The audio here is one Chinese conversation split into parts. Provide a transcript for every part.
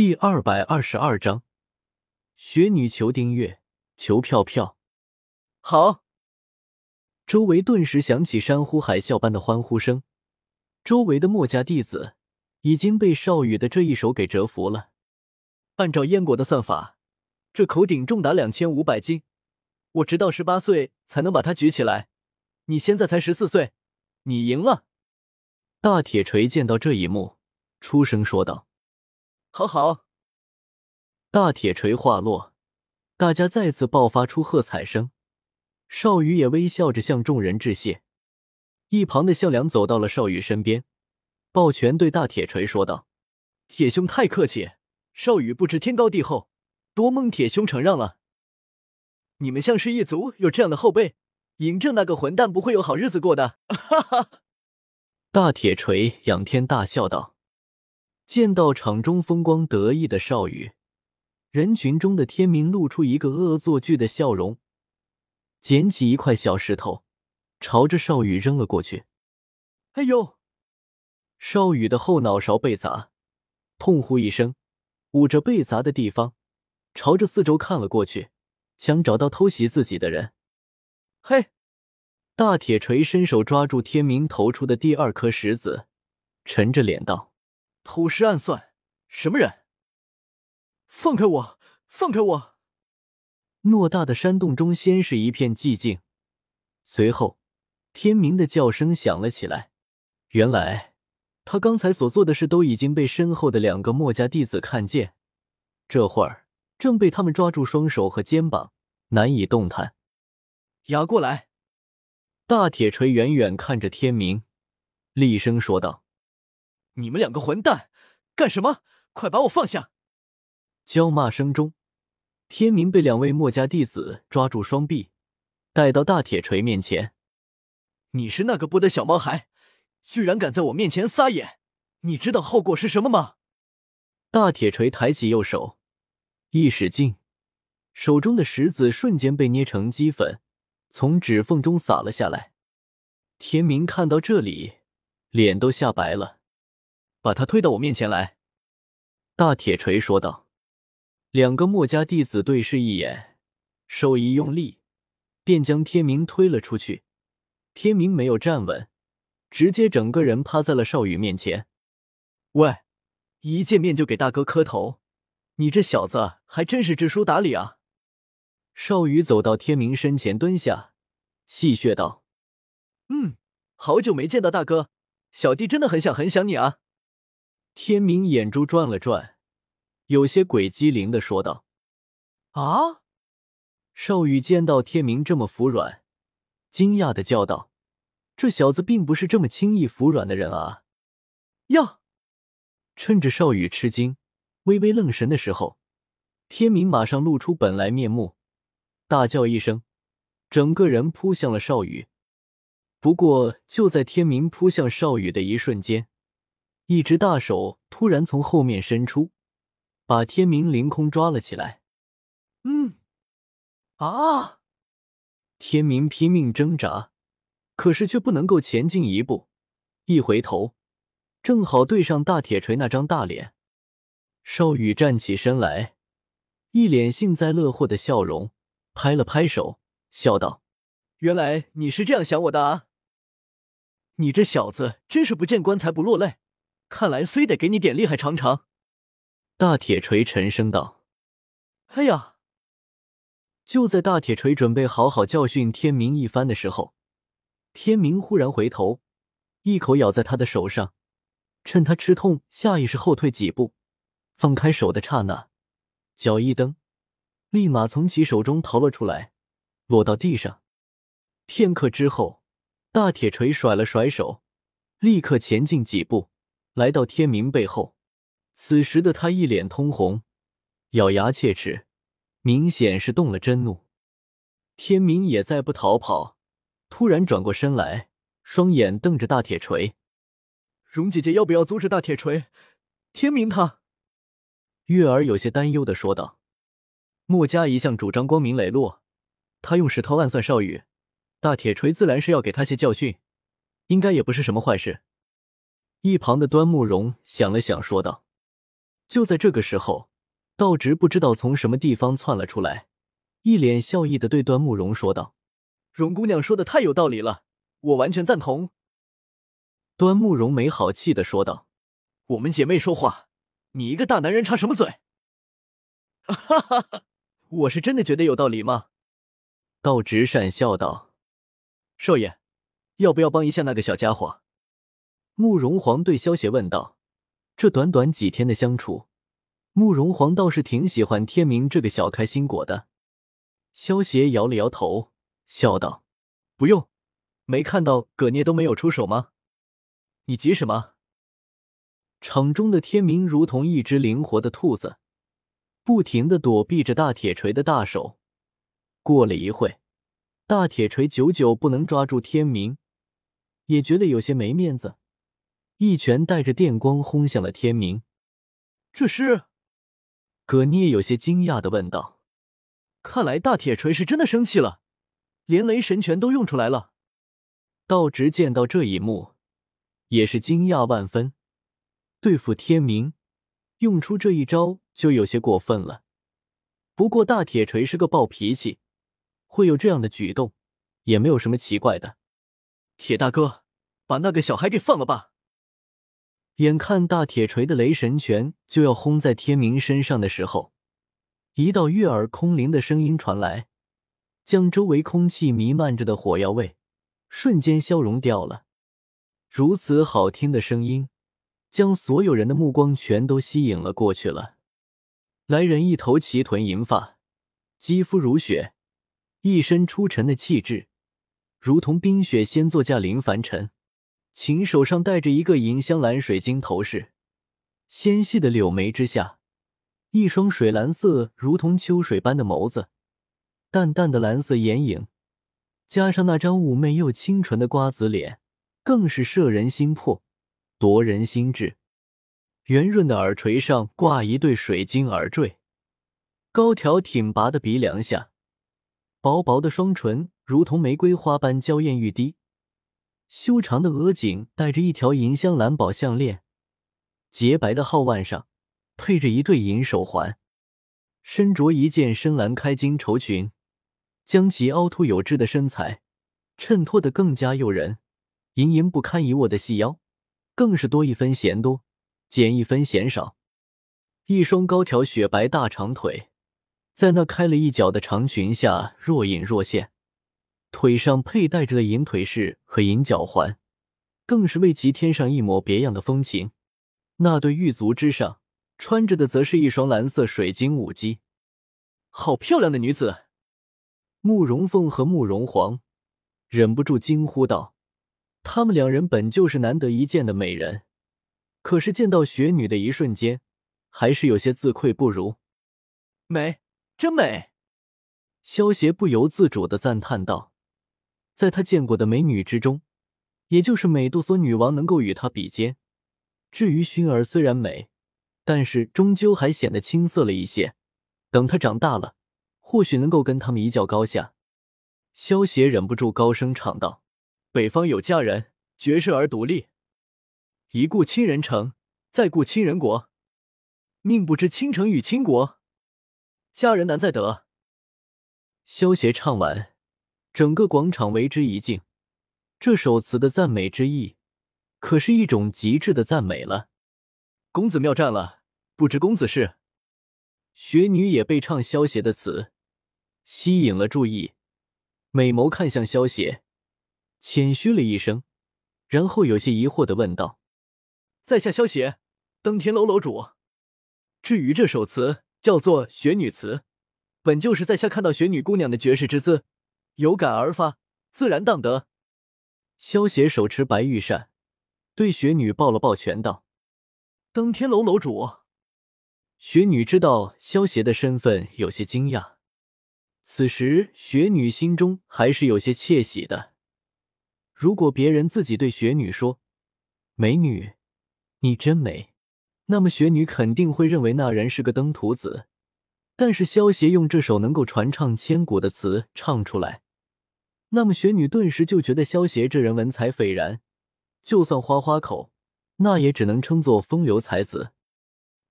第二百二十二章，雪女求订阅，求票票。好！周围顿时响起山呼海啸般的欢呼声。周围的墨家弟子已经被少羽的这一手给折服了。按照燕国的算法，这口鼎重达两千五百斤，我直到十八岁才能把它举起来。你现在才十四岁，你赢了。大铁锤见到这一幕，出声说道。好好！大铁锤话落，大家再次爆发出喝彩声。少羽也微笑着向众人致谢。一旁的项梁走到了少羽身边，抱拳对大铁锤说道：“铁兄太客气，少羽不知天高地厚，多蒙铁兄承让了。你们项氏一族有这样的后辈，嬴政那个混蛋不会有好日子过的。”哈哈！大铁锤仰天大笑道。见到场中风光得意的少羽，人群中的天明露出一个恶作剧的笑容，捡起一块小石头，朝着少羽扔了过去。哎呦！少羽的后脑勺被砸，痛呼一声，捂着被砸的地方，朝着四周看了过去，想找到偷袭自己的人。嘿！大铁锤伸手抓住天明投出的第二颗石子，沉着脸道。偷师暗算，什么人？放开我！放开我！偌大的山洞中，先是一片寂静，随后天明的叫声响了起来。原来他刚才所做的事都已经被身后的两个墨家弟子看见，这会儿正被他们抓住双手和肩膀，难以动弹。压过来！大铁锤远远看着天明，厉声说道。你们两个混蛋，干什么？快把我放下！娇骂声中，天明被两位墨家弟子抓住双臂，带到大铁锤面前。你是那个不的小毛孩，居然敢在我面前撒野！你知道后果是什么吗？大铁锤抬起右手，一使劲，手中的石子瞬间被捏成齑粉，从指缝中洒了下来。天明看到这里，脸都吓白了。把他推到我面前来。”大铁锤说道。两个墨家弟子对视一眼，手一用力，便将天明推了出去。天明没有站稳，直接整个人趴在了少羽面前。“喂，一见面就给大哥磕头，你这小子还真是知书达理啊！”少羽走到天明身前蹲下，戏谑道：“嗯，好久没见到大哥，小弟真的很想很想你啊。”天明眼珠转了转，有些鬼机灵的说道：“啊！”少羽见到天明这么服软，惊讶的叫道：“这小子并不是这么轻易服软的人啊！”呀！趁着少羽吃惊、微微愣神的时候，天明马上露出本来面目，大叫一声，整个人扑向了少羽。不过，就在天明扑向少羽的一瞬间，一只大手突然从后面伸出，把天明凌空抓了起来。嗯，啊！天明拼命挣扎，可是却不能够前进一步。一回头，正好对上大铁锤那张大脸。少羽站起身来，一脸幸灾乐祸的笑容，拍了拍手，笑道：“原来你是这样想我的啊！你这小子真是不见棺材不落泪。”看来非得给你点厉害尝尝。”大铁锤沉声道。“哎呀！”就在大铁锤准备好好教训天明一番的时候，天明忽然回头，一口咬在他的手上，趁他吃痛，下意识后退几步，放开手的刹那，脚一蹬，立马从其手中逃了出来，落到地上。片刻之后，大铁锤甩了甩手，立刻前进几步。来到天明背后，此时的他一脸通红，咬牙切齿，明显是动了真怒。天明也再不逃跑，突然转过身来，双眼瞪着大铁锤。荣姐姐要不要阻止大铁锤？天明他……月儿有些担忧的说道。墨家一向主张光明磊落，他用石头暗算少羽，大铁锤自然是要给他些教训，应该也不是什么坏事。一旁的端慕容想了想，说道：“就在这个时候，道直不知道从什么地方窜了出来，一脸笑意的对端木荣说道：“荣姑娘说的太有道理了，我完全赞同。”端木荣没好气的说道：“我们姐妹说话，你一个大男人插什么嘴？” 哈哈哈，我是真的觉得有道理吗？道直讪笑道：“少爷，要不要帮一下那个小家伙？”慕容皇对萧邪问道：“这短短几天的相处，慕容皇倒是挺喜欢天明这个小开心果的。”萧邪摇了摇头，笑道：“不用，没看到葛聂都没有出手吗？你急什么？”场中的天明如同一只灵活的兔子。不停的躲避着大铁锤的大手，过了一会，大铁锤久久不能抓住天明，也觉得有些没面子，一拳带着电光轰向了天明。这是？葛聂有些惊讶的问道：“看来大铁锤是真的生气了，连雷神拳都用出来了。”道直见到这一幕，也是惊讶万分，对付天明，用出这一招。就有些过分了，不过大铁锤是个暴脾气，会有这样的举动，也没有什么奇怪的。铁大哥，把那个小孩给放了吧！眼看大铁锤的雷神拳就要轰在天明身上的时候，一道悦耳空灵的声音传来，将周围空气弥漫着的火药味瞬间消融掉了。如此好听的声音，将所有人的目光全都吸引了过去了。来人一头齐臀银发，肌肤如雪，一身出尘的气质，如同冰雪仙作驾临凡尘。琴手上戴着一个银镶蓝水晶头饰，纤细的柳眉之下，一双水蓝色如同秋水般的眸子，淡淡的蓝色眼影，加上那张妩媚又清纯的瓜子脸，更是摄人心魄，夺人心智。圆润的耳垂上挂一对水晶耳坠，高挑挺拔的鼻梁下，薄薄的双唇如同玫瑰花般娇艳欲滴，修长的额颈戴着一条银镶蓝宝项链，洁白的皓腕上配着一对银手环，身着一件深蓝开襟绸裙，将其凹凸有致的身材衬托得更加诱人，盈盈不堪一握的细腰更是多一分嫌多。减一分嫌少，一双高挑雪白大长腿，在那开了一角的长裙下若隐若现，腿上佩戴着的银腿饰和银脚环，更是为其添上一抹别样的风情。那对玉足之上穿着的，则是一双蓝色水晶舞姬。好漂亮的女子！慕容凤和慕容皇忍不住惊呼道：“他们两人本就是难得一见的美人。”可是见到雪女的一瞬间，还是有些自愧不如。美，真美！萧邪不由自主的赞叹道：“在他见过的美女之中，也就是美杜莎女王能够与她比肩。至于薰儿，虽然美，但是终究还显得青涩了一些。等她长大了，或许能够跟他们一较高下。”萧邪忍不住高声唱道：“北方有佳人，绝世而独立。”一顾倾人城，再顾倾人国。命不知倾城与倾国，佳人难再得。萧协唱完，整个广场为之一静。这首词的赞美之意，可是一种极致的赞美了。公子妙战了，不知公子是？雪女也被唱萧协的词吸引了注意，美眸看向萧协，谦虚了一声，然后有些疑惑的问道。在下萧邪，登天楼楼主。至于这首词，叫做《雪女词》，本就是在下看到雪女姑娘的绝世之姿，有感而发，自然当得。萧邪手持白玉扇，对雪女抱了抱拳，道：“登天楼楼主。”雪女知道萧邪的身份，有些惊讶。此时，雪女心中还是有些窃喜的。如果别人自己对雪女说：“美女。”你真美，那么雪女肯定会认为那人是个登徒子。但是萧协用这首能够传唱千古的词唱出来，那么雪女顿时就觉得萧协这人文采斐然，就算花花口，那也只能称作风流才子。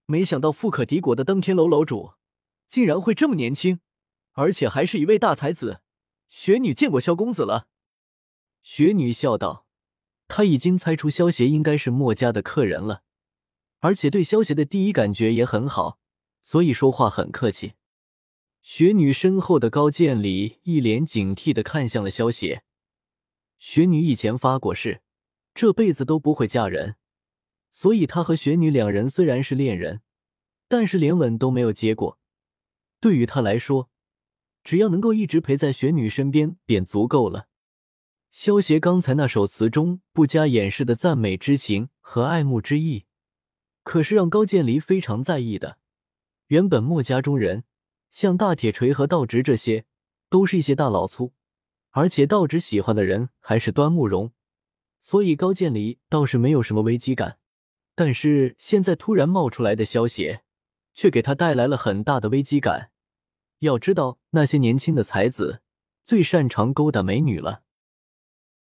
没想到富可敌国的登天楼楼主竟然会这么年轻，而且还是一位大才子。雪女见过萧公子了。雪女笑道：“她已经猜出萧邪应该是墨家的客人了，而且对萧邪的第一感觉也很好，所以说话很客气。”雪女身后的高渐离一脸警惕的看向了萧邪。雪女以前发过誓，这辈子都不会嫁人，所以她和雪女两人虽然是恋人，但是连吻都没有接过。对于她来说，只要能够一直陪在雪女身边便足够了。萧协刚才那首词中不加掩饰的赞美之情和爱慕之意，可是让高渐离非常在意的。原本墨家中人，像大铁锤和道直这些，都是一些大老粗，而且道直喜欢的人还是端木蓉，所以高渐离倒是没有什么危机感。但是现在突然冒出来的消息，却给他带来了很大的危机感。要知道，那些年轻的才子最擅长勾搭美女了。